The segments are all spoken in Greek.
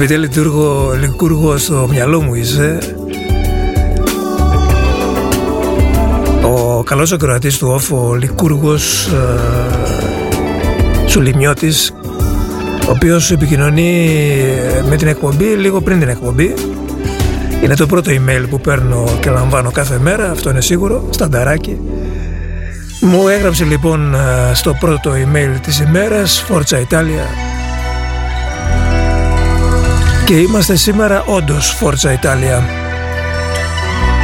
Αγαπητέ λειτουργό, λικούργο στο μυαλό μου είσαι. Ο καλός ακροατής του όφο Λικούργος ε, Σουλημιώτης ο οποίος επικοινωνεί με την εκπομπή λίγο πριν την εκπομπή. Είναι το πρώτο email που παίρνω και λαμβάνω κάθε μέρα, αυτό είναι σίγουρο, στανταράκι. Μου έγραψε λοιπόν ε, στο πρώτο email της ημέρας Forza Italia και είμαστε σήμερα όντως Forza Italia.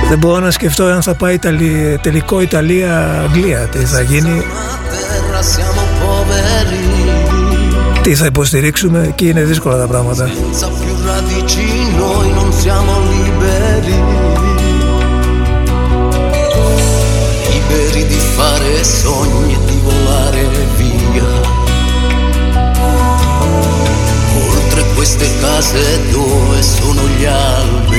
Δεν μπορώ να σκεφτώ αν θα πάει Ιταλία, τελικό Ιταλία-Αγγλία. Τι θα γίνει; Τι θα υποστηρίξουμε; Και είναι δύσκολα τα πράγματα. Liberi di fare sogni e di queste case dove sono gli alberi.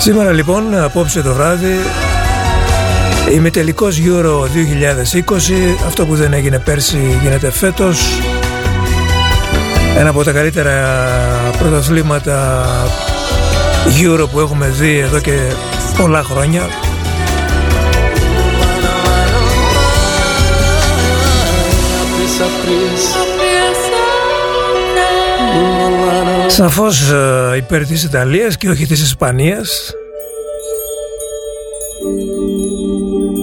Σήμερα λοιπόν, απόψε το βράδυ, τελικός Euro 2020, αυτό που δεν έγινε πέρσι γίνεται φέτος. Ένα από τα καλύτερα πρωταθλήματα Euro που έχουμε δει εδώ και πολλά χρόνια. Σαφώς ε, υπέρ της Ιταλίας και όχι της Ισπανίας.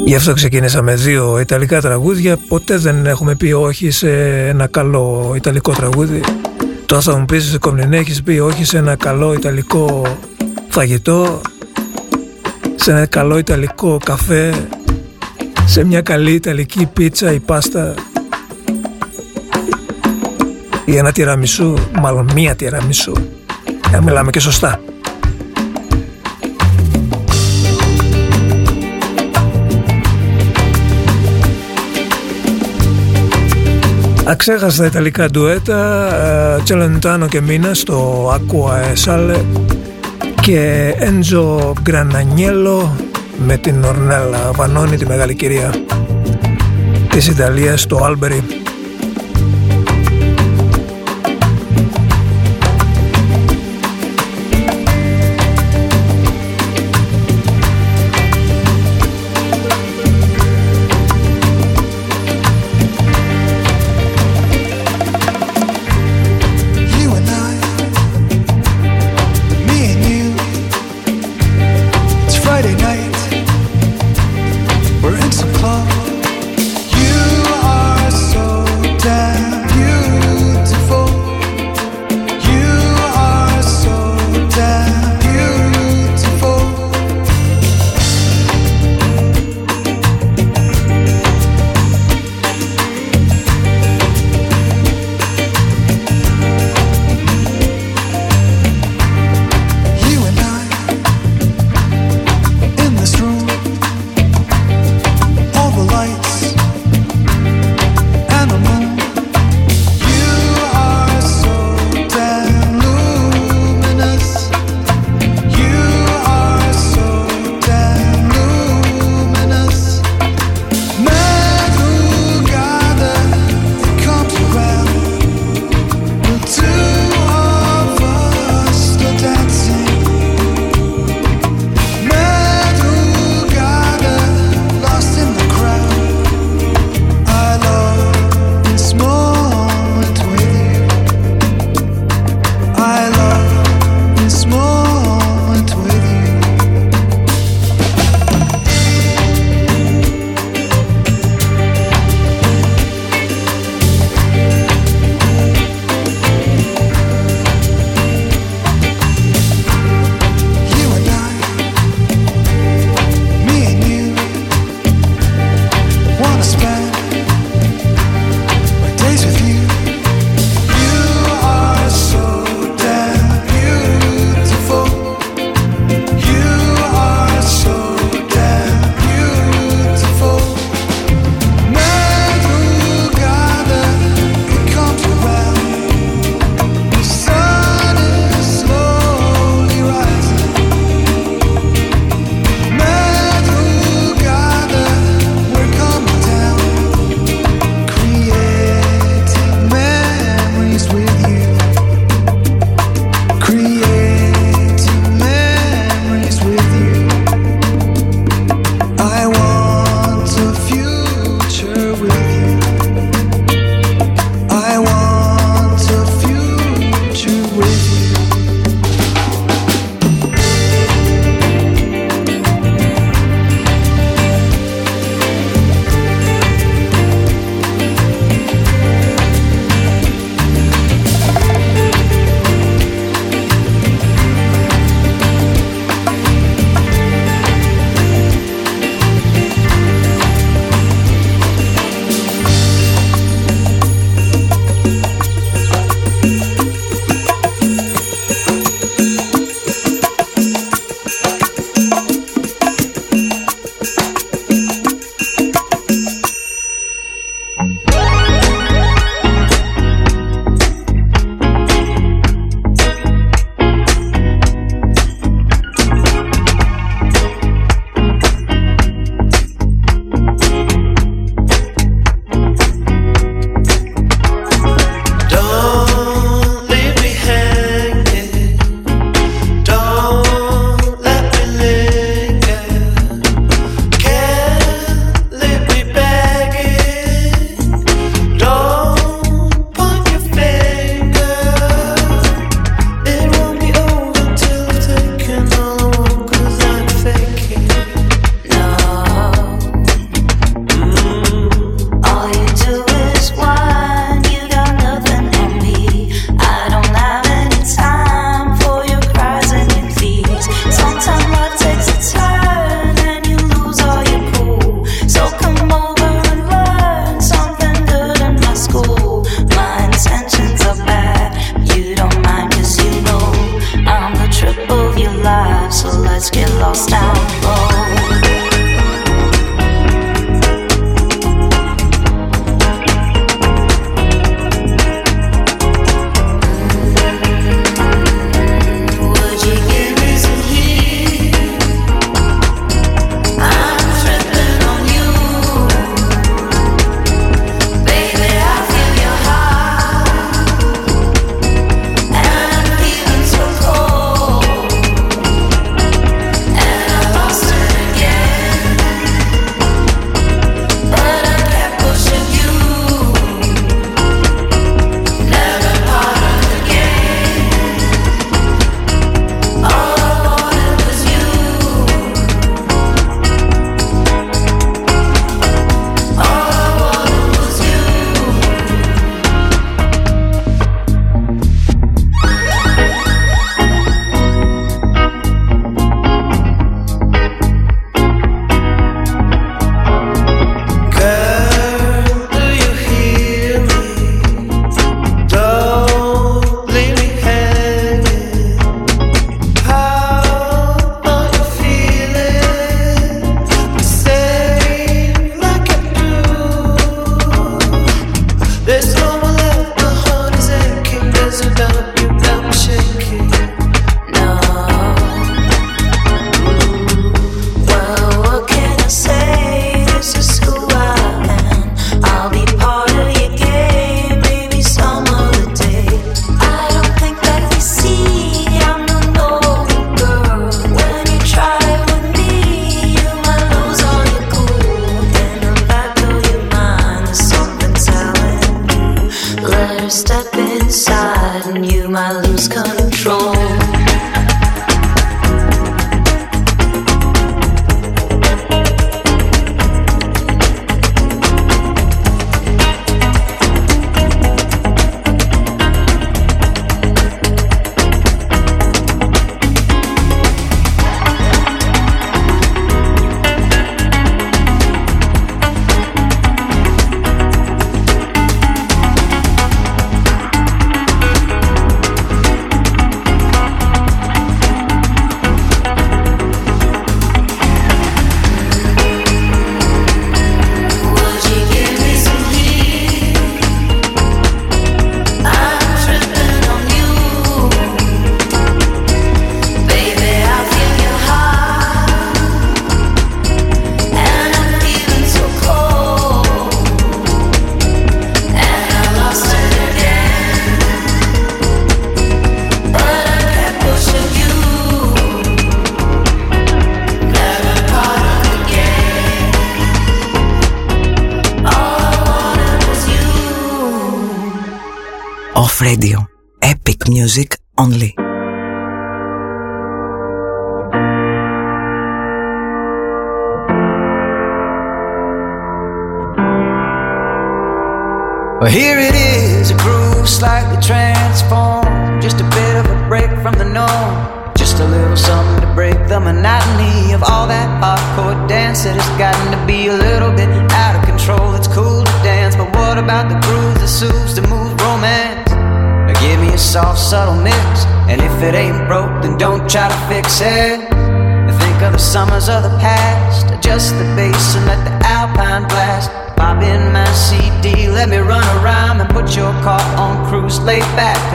Γι' αυτό ξεκίνησα δύο Ιταλικά τραγούδια. Ποτέ δεν έχουμε πει όχι σε ένα καλό Ιταλικό τραγούδι. Τώρα θα μου πεις Κομνηνέ έχεις πει όχι σε ένα καλό Ιταλικό φαγητό Σε ένα καλό Ιταλικό καφέ Σε μια καλή Ιταλική πίτσα ή πάστα ή ένα τυραμισού, μάλλον μία τυραμισού, να μιλάμε και σωστά. Αξέχαστα ιταλικά ντουέτα, Τσελεντάνο και Μίνα στο Aqua Esale και Έντζο Γκρανανιέλο με την Ορνέλα Βανώνη, τη μεγάλη κυρία της Ιταλίας στο Άλμπερι.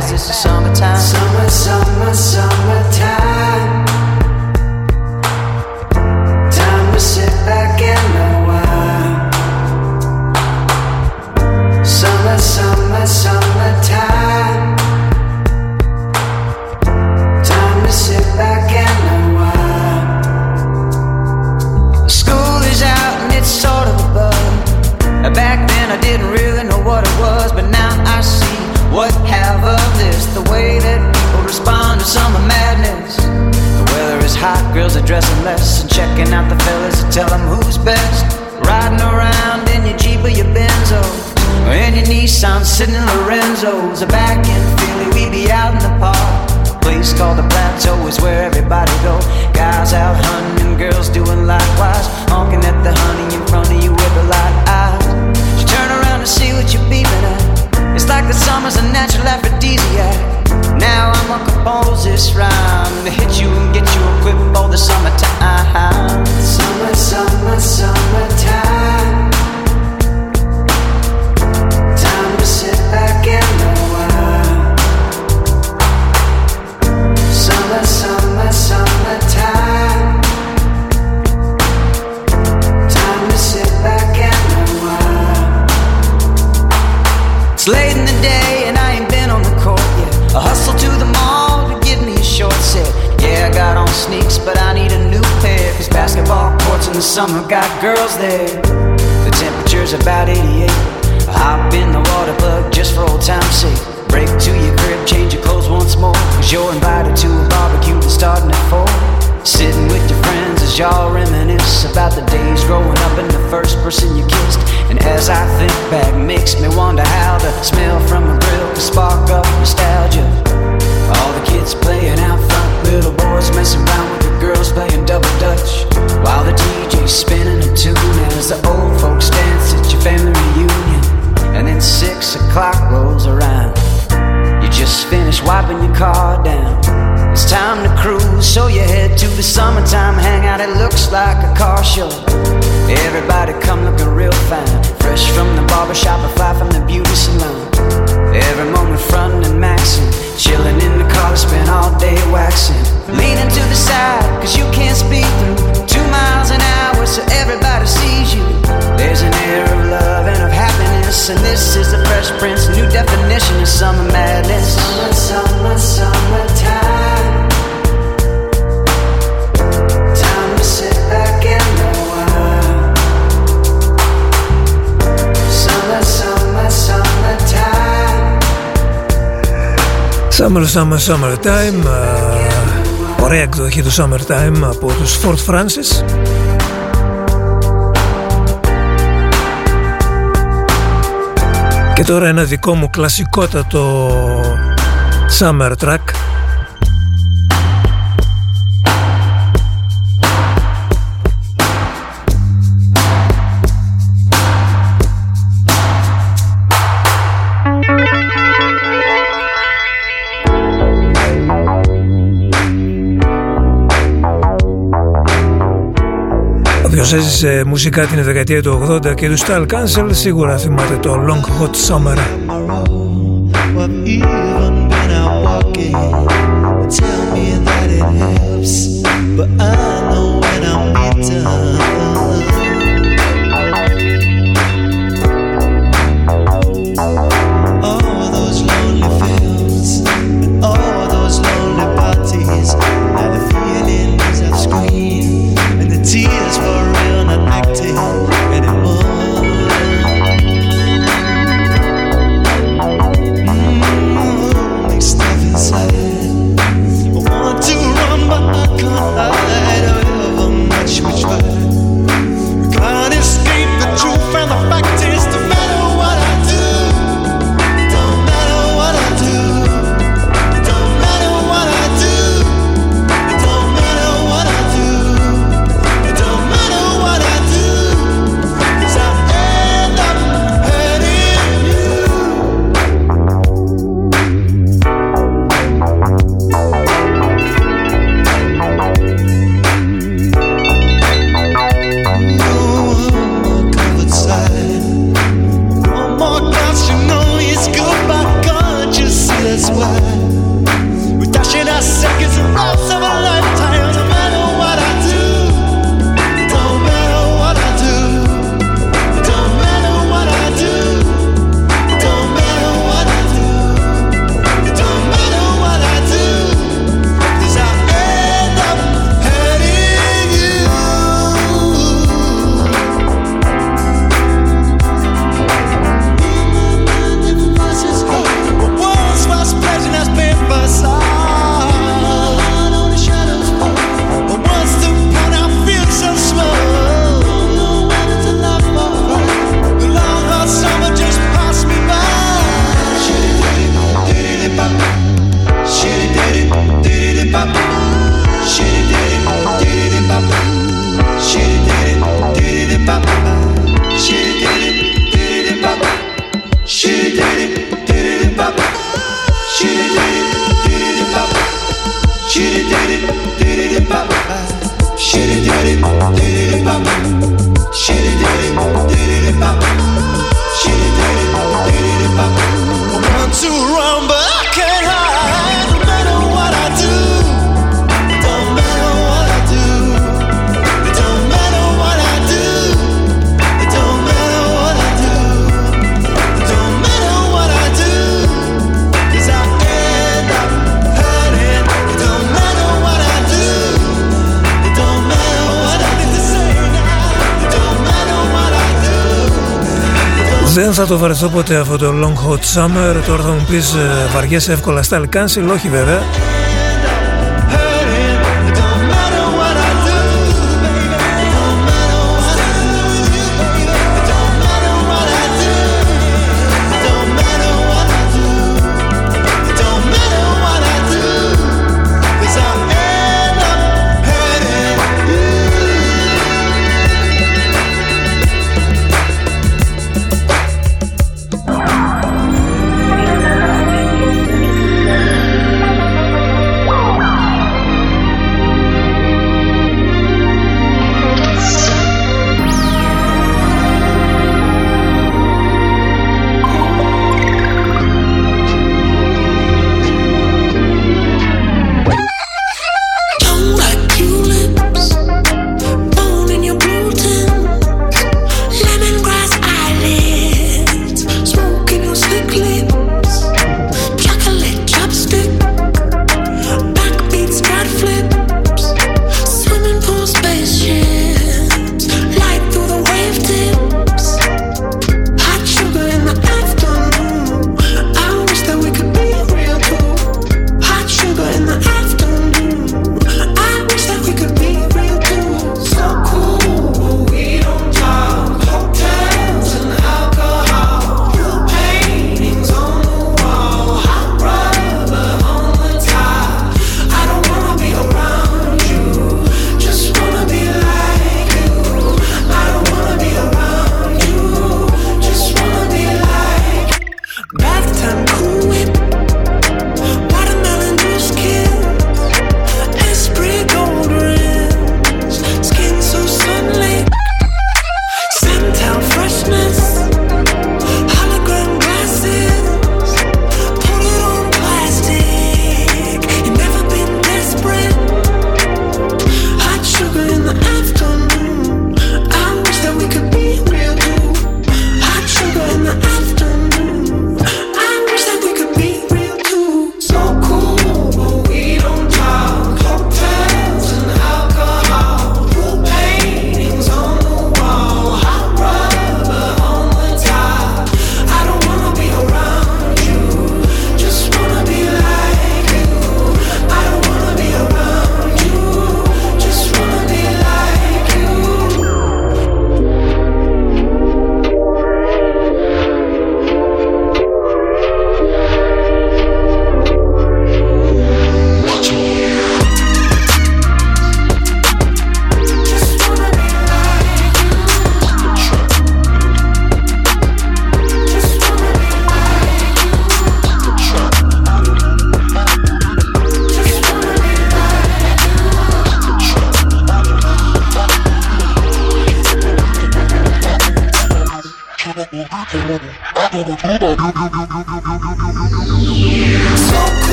Cause it's Summer, Summer, Summertime Ωραία εκδοχή του Summertime από τους Fort Francis Και τώρα ένα δικό μου κλασικότατο Summer Track Όποιος έζησε μουσικά την δεκαετία του 80 και τους Style Cancel σίγουρα θυμάται το Long Hot Summer. Δεν θα το βαρεθώ ποτέ αυτό το Long Hot Summer. Τώρα θα μου πεις ε, βαριέσαι εύκολα στα Cancel. Όχι βέβαια.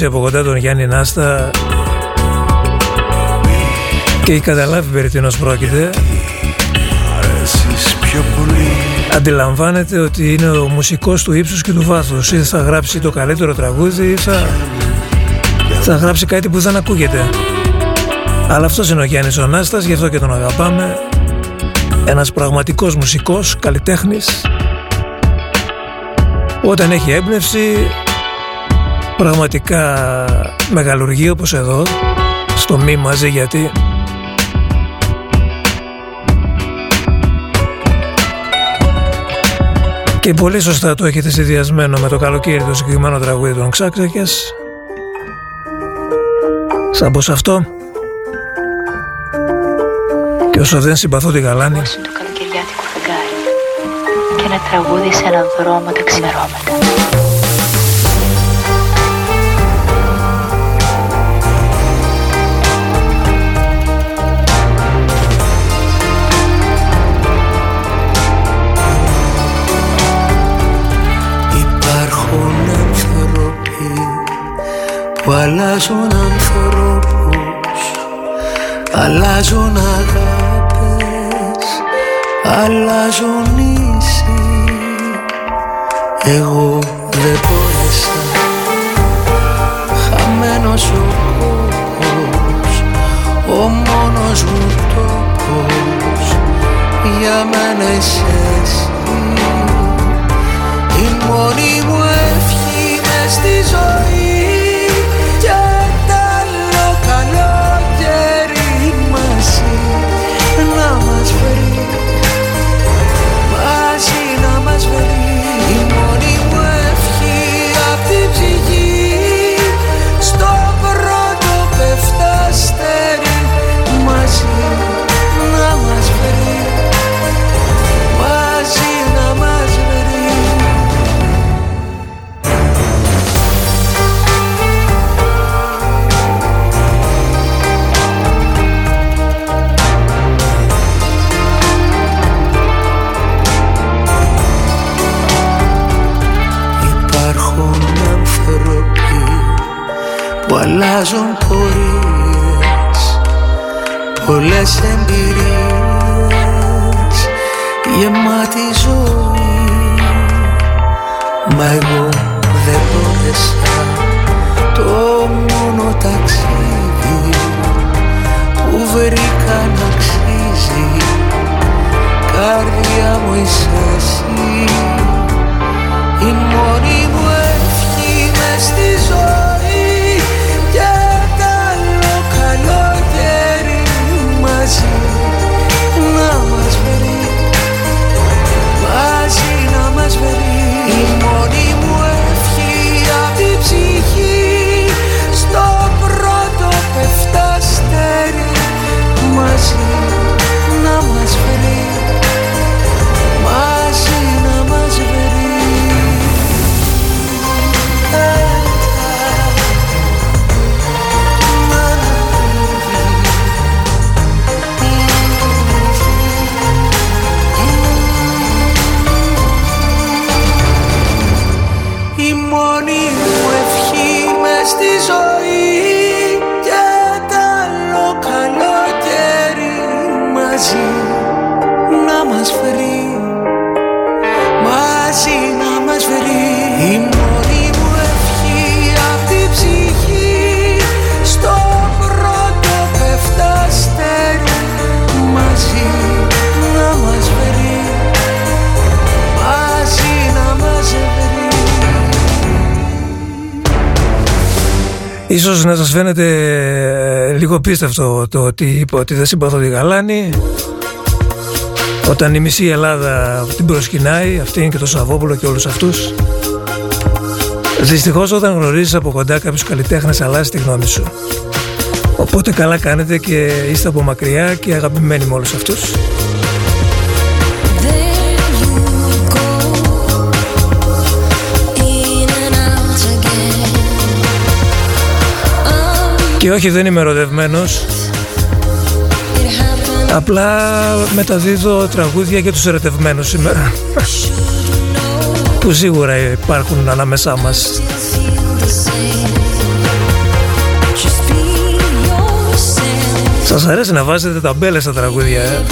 Γνωρίσει από κοντά τον Γιάννη Νάστα και έχει καταλάβει περί τίνος πρόκειται. Αντιλαμβάνεται ότι είναι ο μουσικός του ύψους και του βάθους. Ή θα γράψει το καλύτερο τραγούδι ή θα, θα γράψει κάτι που δεν ακούγεται. Αλλά αυτός είναι ο Γιάννης ο Νάστας γι' αυτό και τον αγαπάμε. Ένας πραγματικός μουσικός, καλλιτέχνης. Όταν έχει έμπνευση πραγματικά μεγαλουργεί όπως εδώ στο μη μαζί γιατί και πολύ σωστά το έχετε συνδυασμένο με το καλοκαίρι το συγκεκριμένο τραγούδι των Ξάξακες σαν πως αυτό και όσο δεν συμπαθώ τη γαλάνη το καλοκαιριάτικο φεγγάρι και ένα τραγούδι σε έναν δρόμο τα ξημερώματα που αλλάζουν ανθρώπους αλλάζουν αγάπες αλλάζουν ίσοι εγώ δεν μπόρεσα χαμένος ο κόπος ο μόνος μου τόπος. Για μένα είσαι εσύ η μόνη μου ευχή μες στη ζωή αλλάζουν πορείες. Πολλές εμπειρίες Γεμάτη ζωή. Μα εγώ δεν μπόρεσα Το μόνο ταξίδι Που βρήκα να αξίζει. Καρδιά μου είσαι εσύ. Η μόνη μου ευχή μες στη ζωή Ίσως να σας φαίνεται ε, λίγο πίστευτο το ότι είπα ότι δεν συμπαθώ τη Γαλάνη. Όταν η μισή Ελλάδα την προσκυνάει αυτή είναι και το Σαββόπουλο και όλους αυτούς. Δυστυχώς όταν γνωρίζεις από κοντά κάποιους καλλιτέχνες αλλάζει τη γνώμη σου. Οπότε καλά κάνετε και είστε από μακριά και αγαπημένοι με όλους αυτούς Και όχι δεν είμαι ερωτευμένος. Απλά μεταδίδω τραγούδια για τους ερωτευμένους σήμερα Που σίγουρα υπάρχουν ανάμεσά μας. Σας αρέσει να βάζετε ταμπέλες στα τραγούδια, ε;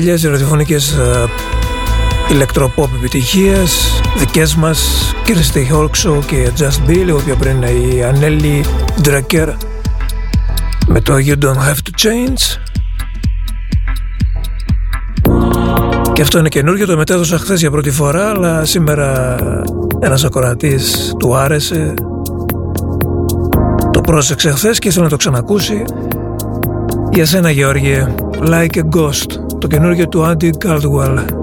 Παλιές ραδιοφωνικές ε, ηλεκτροπόπ επιτυχίες δικές μας Kirsty Hawkshaw και Just Be λίγο πιο πριν η Ανέλη Drucker με το You Don't Have To Change. Και αυτό είναι καινούργιο το μετέδωσα χθες για πρώτη φορά αλλά σήμερα ένας ακροατής του άρεσε. Το πρόσεξε χθες και ήθελε να το ξανακούσει. Για σένα Γεώργιε Like a Ghost το καινούργιο του Andy Caldwell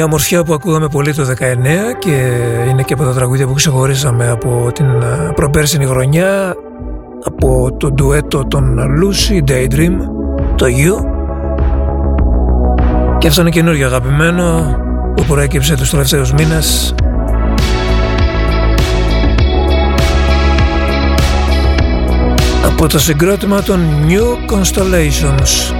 Μια ομορφιά που ακούγαμε πολύ το 19 και είναι και από τα τραγούδια που ξεχωρίσαμε από την ε, προπέρσινη χρονιά από το ντουέτο των Lucy Daydream, το You. Και αυτό είναι καινούργιο αγαπημένο που προέκυψε τους τελευταίους μήνες. Από το συγκρότημα των New Constellations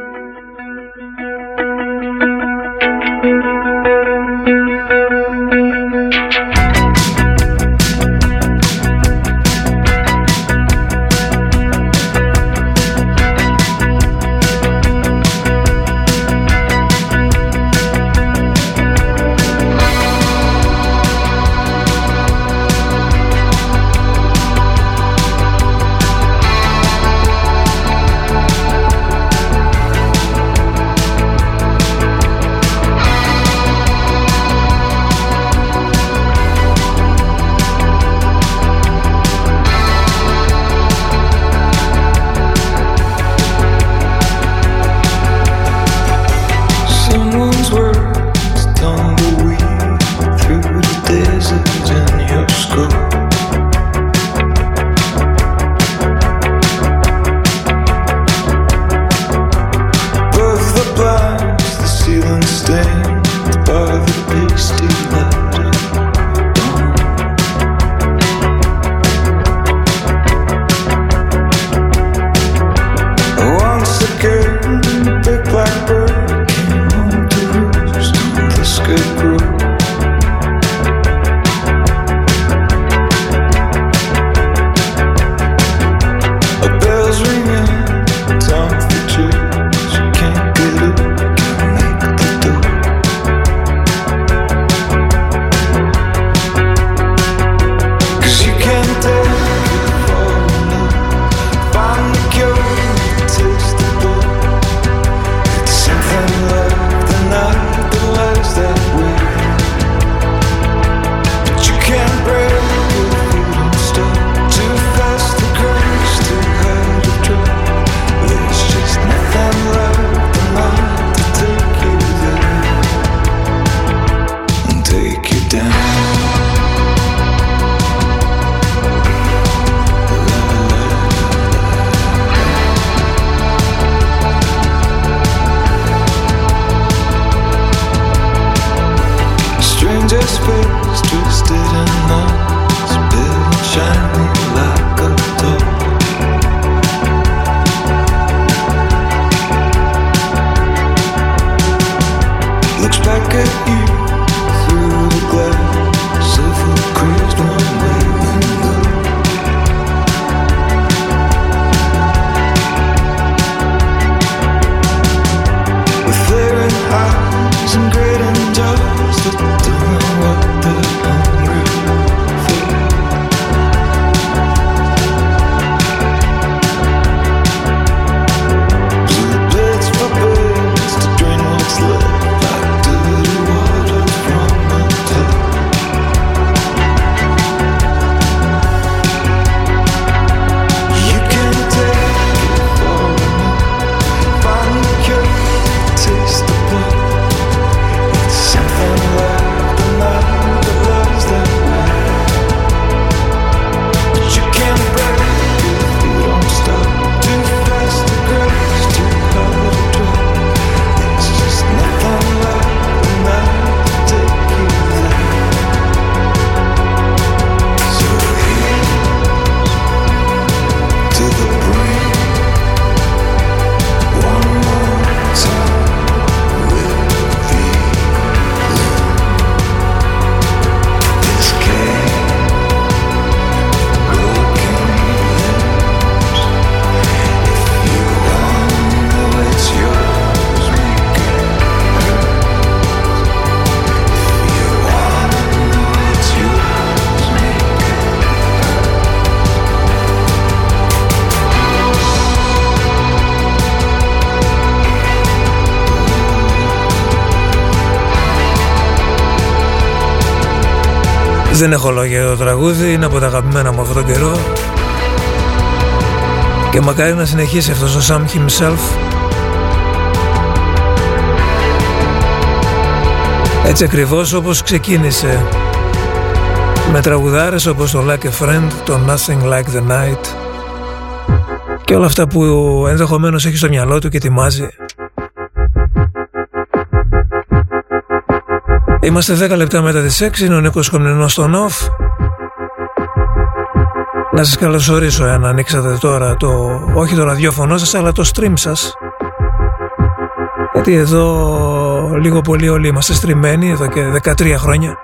Δεν έχω λόγια το τραγούδι, είναι από τα αγαπημένα μου αυτόν τον καιρό. Και μακάρι να συνεχίσει αυτός ο Sam himself. Έτσι ακριβώς όπως ξεκίνησε. Με τραγουδάρες όπως το Like a Friend, το Nothing Like the Night. Και όλα αυτά που ενδεχομένως έχει στο μυαλό του και ετοιμάζει Είμαστε 10 λεπτά μετά τις 6, είναι ο Νίκος Κομνηνός στον OFF. Να σας καλωσορίσω εάν ανοίξατε τώρα το, όχι το ραδιόφωνο σας, αλλά το stream σας γιατί εδώ λίγο πολύ όλοι είμαστε στριμμένοι εδώ και 13 χρόνια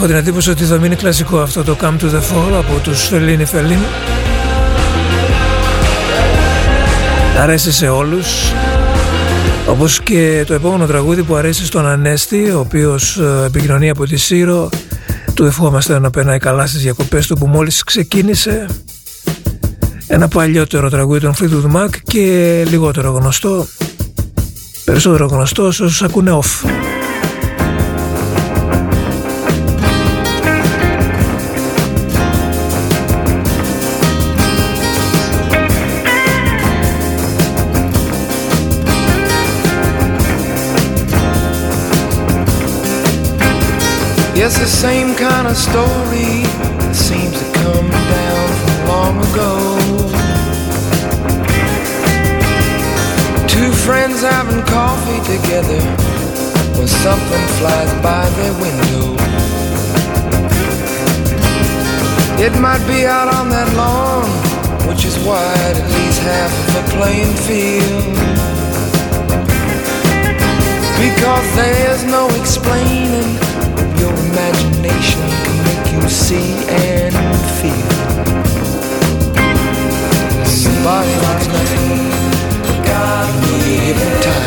Έχω την εντύπωση ότι θα μείνει κλασικό αυτό το Come to the Fall από τους Φελίνι Φελίν. Αρέσει σε όλους. Όπως και το επόμενο τραγούδι που αρέσει στον Ανέστη, ο οποίος ε, επικοινωνεί από τη Σύρο. Του ευχόμαστε να περνάει καλά στις διακοπές του που μόλις ξεκίνησε. Ένα παλιότερο τραγούδι των Fleetwood Mac και λιγότερο γνωστό, περισσότερο γνωστό όσους ακούνε off. Yes, the same kind of story that seems to come down from long ago. Two friends having coffee together when something flies by their window. It might be out on that lawn, which is wide at least half of a playing field. Because there's no explaining your imagination can make you see and feel. Your body wants nothing. You hypnotized.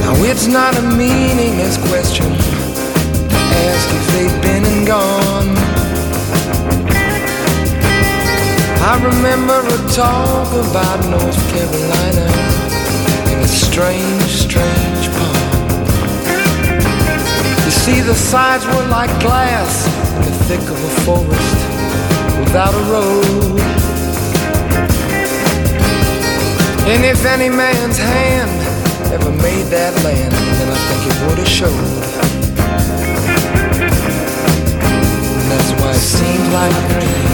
Now it's not a meaningless question to ask if they've been and gone. I remember a talk about North Carolina in a strange, strange pond. You see, the sides were like glass in the thick of a forest without a road. And if any man's hand ever made that land, then I think it would have showed. And that's why it seems like rain.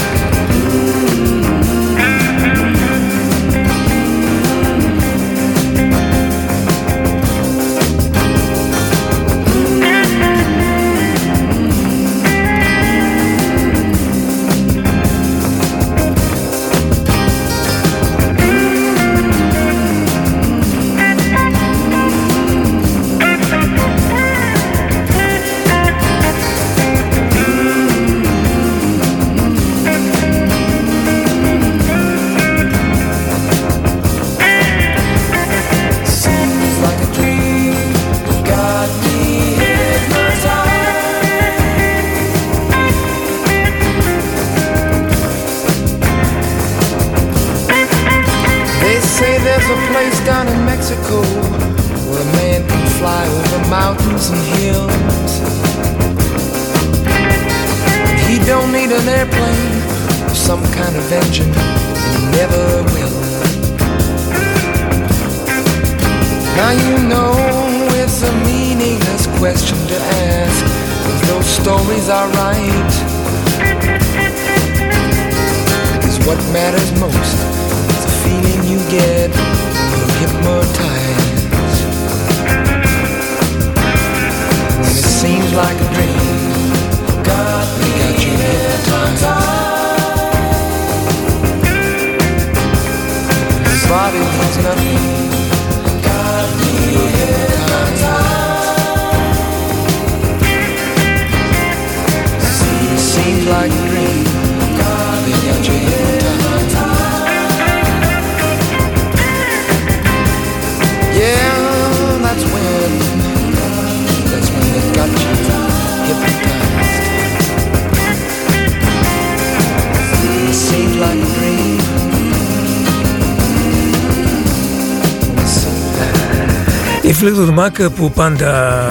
like Η Fleetwood Mac που πάντα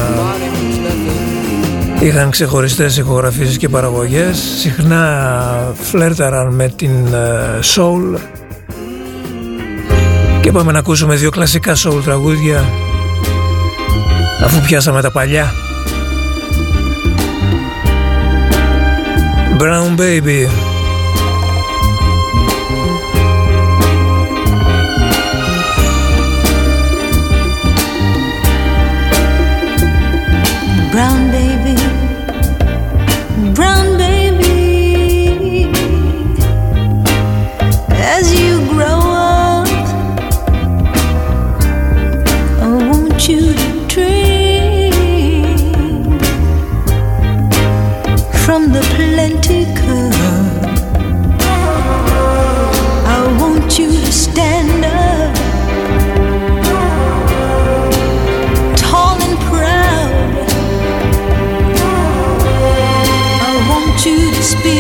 είχαν ξεχωριστές ηχογραφήσεις και παραγωγές. Συχνά φλέρταραν με την ε, soul. Και πάμε να ακούσουμε δύο κλασικά soul τραγούδια αφού πιάσαμε τα παλιά. Brown Baby just be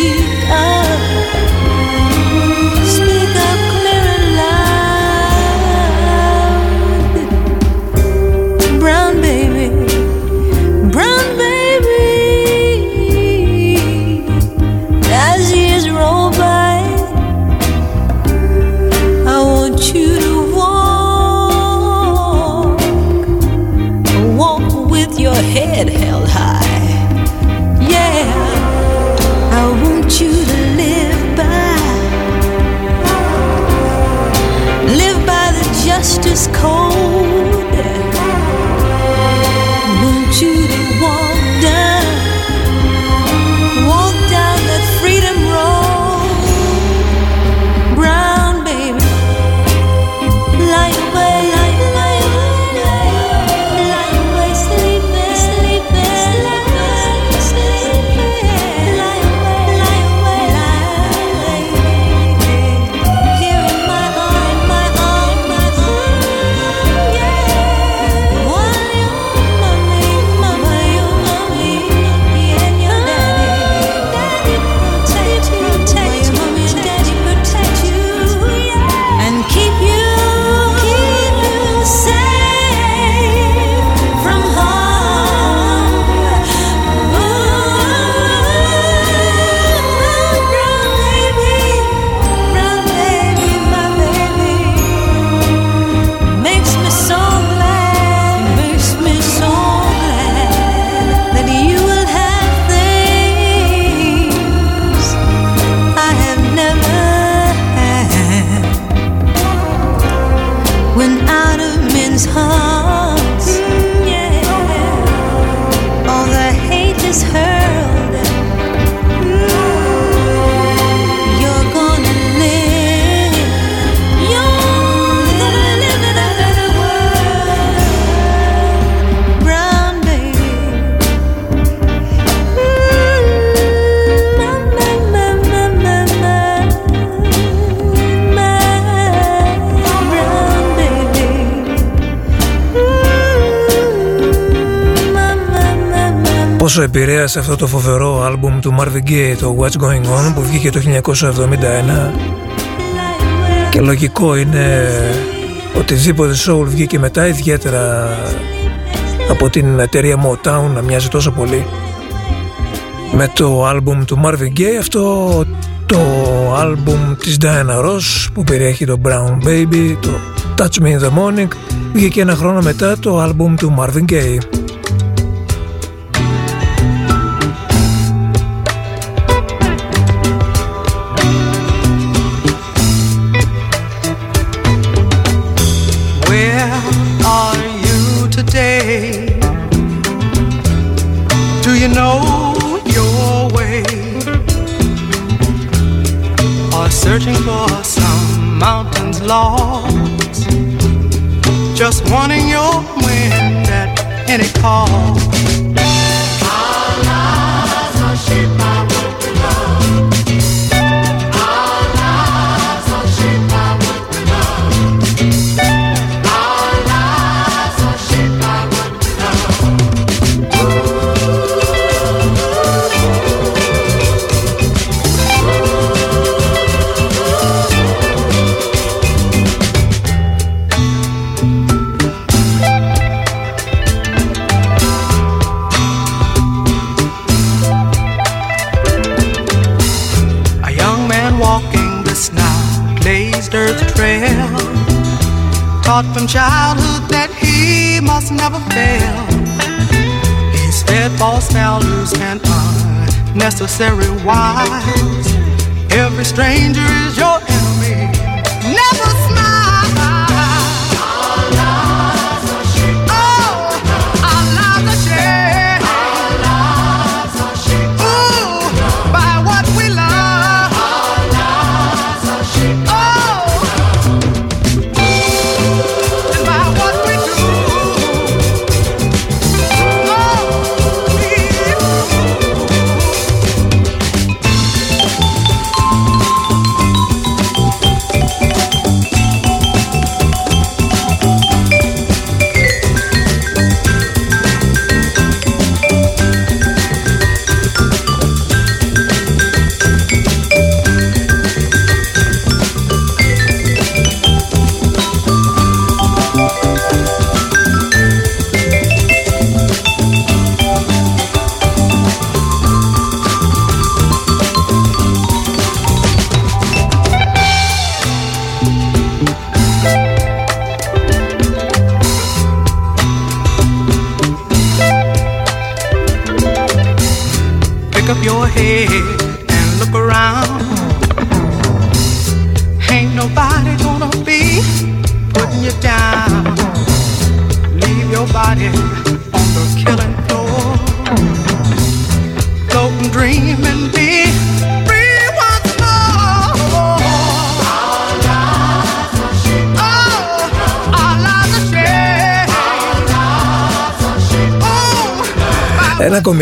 σε αυτό το φοβερό άλμπουμ του Marvin Gaye, το What's Going On, που βγήκε το 1971. Και λογικό είναι οτιδήποτε soul βγήκε μετά, ιδιαίτερα από την εταιρεία Motown να μοιάζει τόσο πολύ με το άλμπουμ του Marvin Gaye, αυτό το άλμπουμ της Diana Ross που περιέχει το Brown Baby, το Touch Me in the Morning, βγήκε ένα χρόνο μετά το άλμπουμ του Marvin Gaye. hall. taught from childhood that he must never fail. His steadfast values and unnecessary wiles. Every stranger is your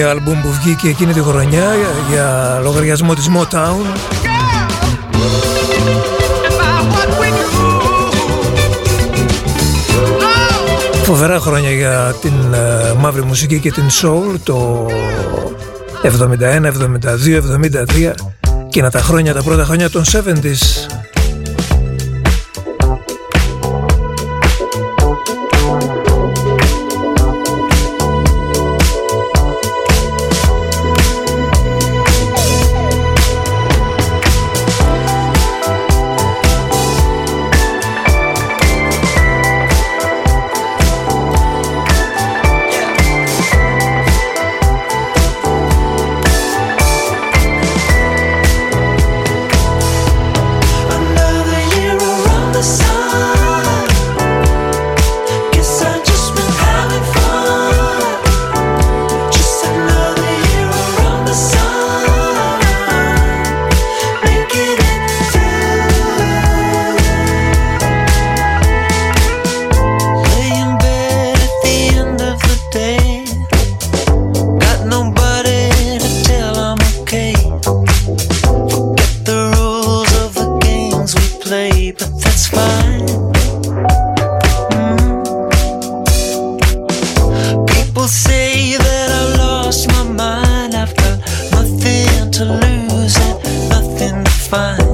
άλμπουμ που βγήκε εκείνη τη χρονιά για λογαριασμό της Motown. Φοβερά χρόνια για την uh, μαύρη μουσική και την soul το 71, 72, 73 και τα χρόνια, τα πρώτα χρόνια των 70s to lose it, nothing to find.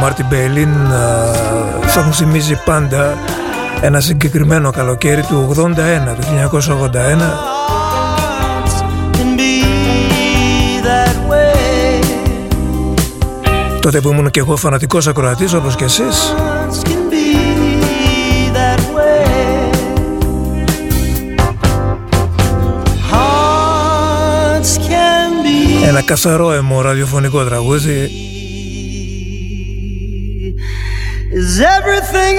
Μάρτιν Μπέιλιν θα μου θυμίζει πάντα ένα συγκεκριμένο καλοκαίρι του 81, του 1981 τότε που ήμουν και εγώ φανατικός ακροατής όπως και εσείς. Ένα καθαρό αιμο ραδιοφωνικό τραγούδι Is everything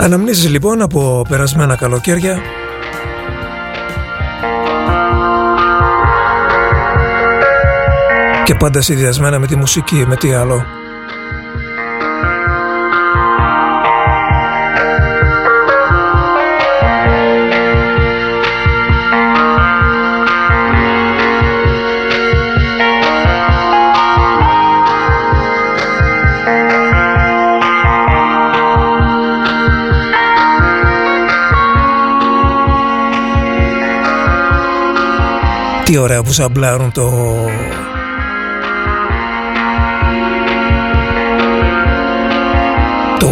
Αναμνήσεις λοιπόν από περασμένα καλοκαίρια πάντα συνδυασμένα με τη μουσική, με τι άλλο. Τι ωραία που σαμπλάρουν το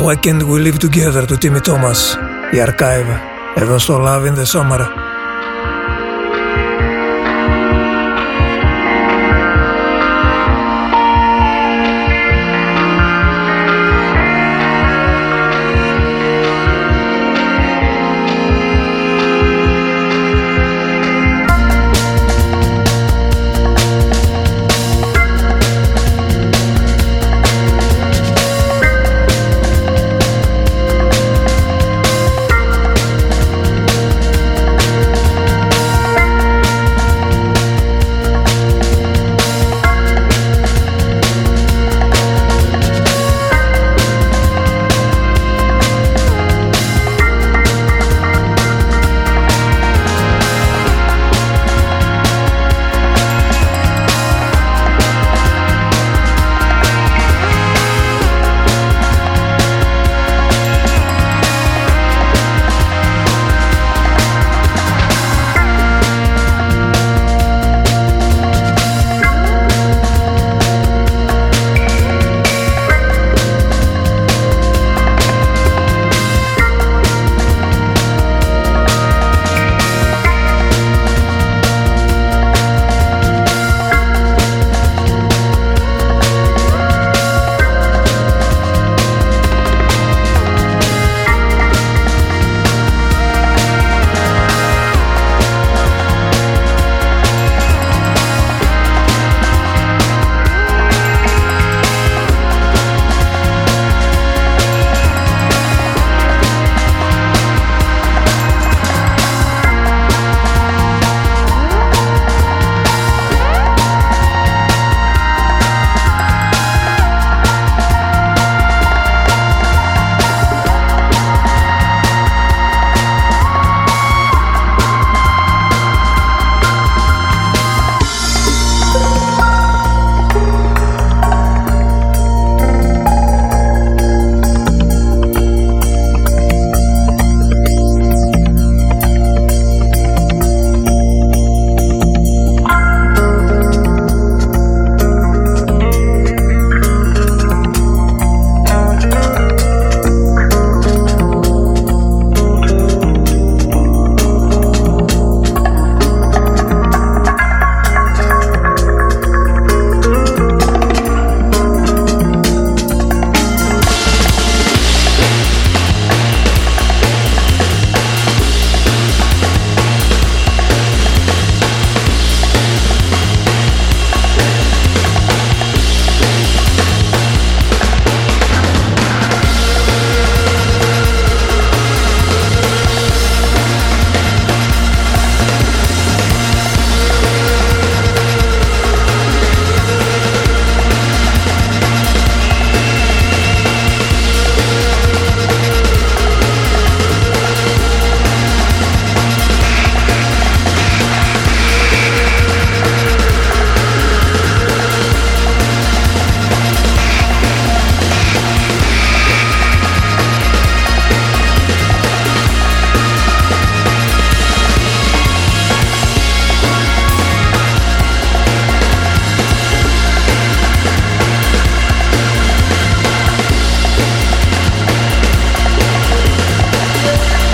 Why Can't We Live Together του Timmy Thomas η Archive εδώ στο Love in the Summer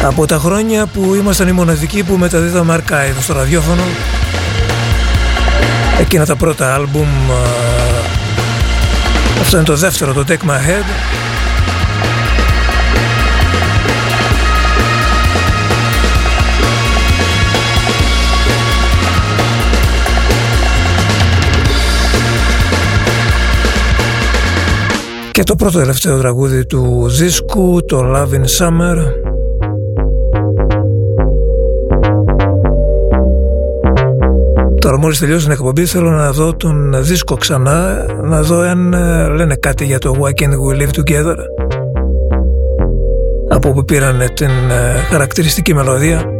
Από τα χρόνια που ήμασταν οι μοναδικοί που μεταδίδαμε archive στο ραδιόφωνο. Εκείνα τα πρώτα άλμπουμ αυτό είναι το δεύτερο το Take My Head. Και το πρώτο τελευταίο τραγούδι του δίσκου το Love in Summer Τώρα μόλις τελειώσει την εκπομπή θέλω να δω τον δίσκο ξανά να δω αν ε, λένε κάτι για το Why Can't We Live Together. Από όπου πήραν την ε, χαρακτηριστική μελωδία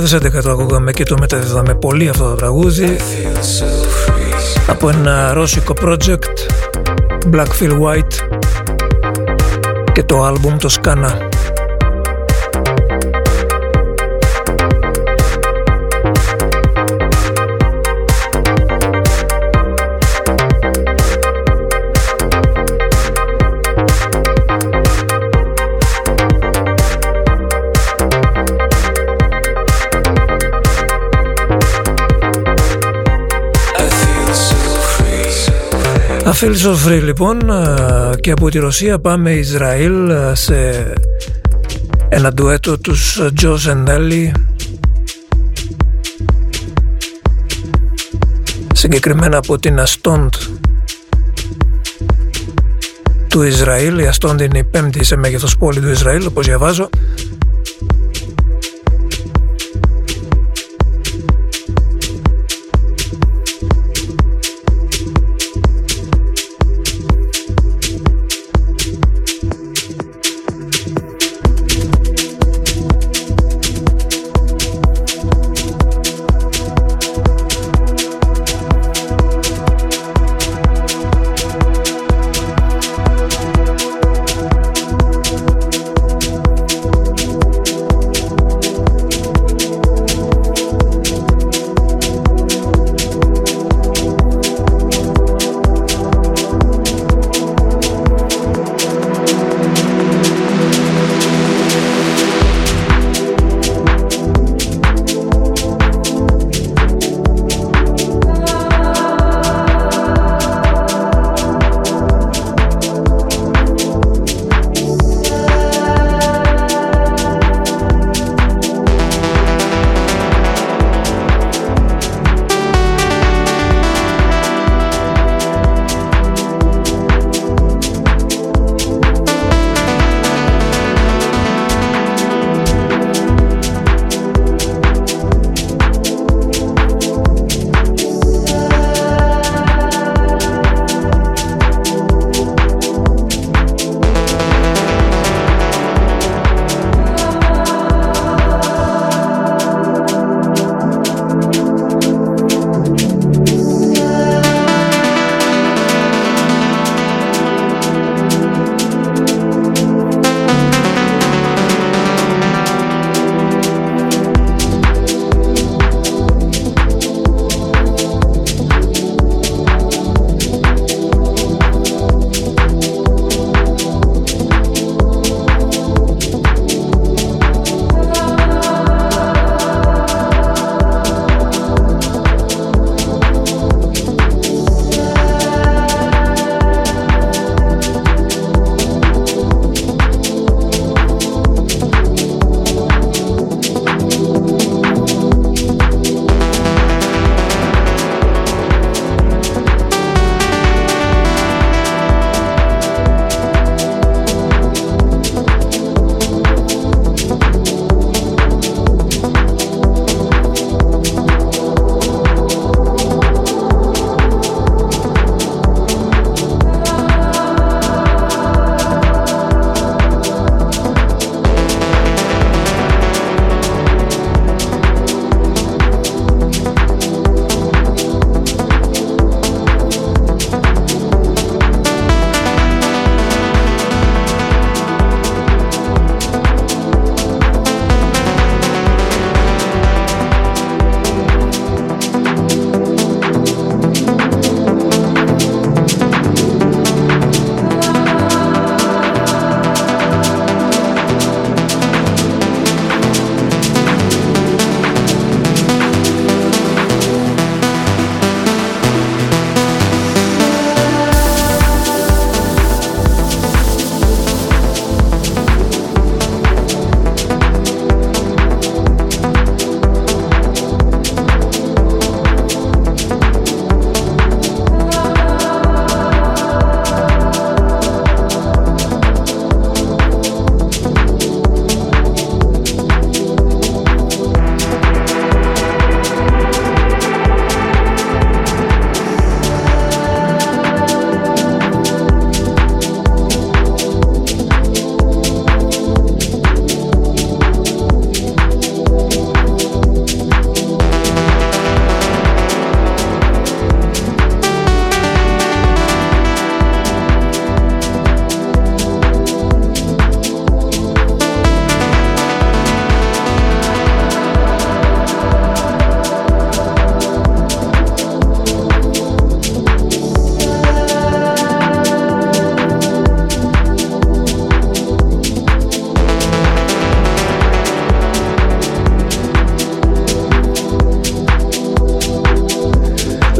2011 το ακούγαμε και το μεταδίδαμε πολύ αυτό το τραγούδι από ένα ρώσικο project Blackfield White και το άλμπουμ το Σκάνα. Αφίλ Σοφρή λοιπόν και από τη Ρωσία πάμε Ισραήλ σε ένα ντουέτο τους Τζος Σεντέλη συγκεκριμένα από την Αστόντ του Ισραήλ. Η Αστόντ είναι η πέμπτη σε μέγεθος πόλη του Ισραήλ όπως διαβάζω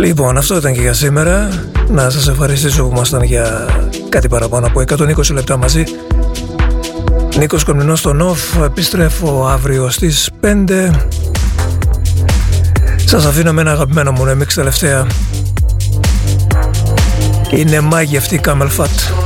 Λοιπόν, αυτό ήταν και για σήμερα. Να σας ευχαριστήσω που ήμασταν για κάτι παραπάνω από 120 λεπτά μαζί. Νίκος Κομνηνός στο ΝΟΦ, επιστρέφω αύριο στις 5. Σας αφήνω με ένα αγαπημένο μου remix τελευταία. Είναι μάγι αυτή η Camel Fat.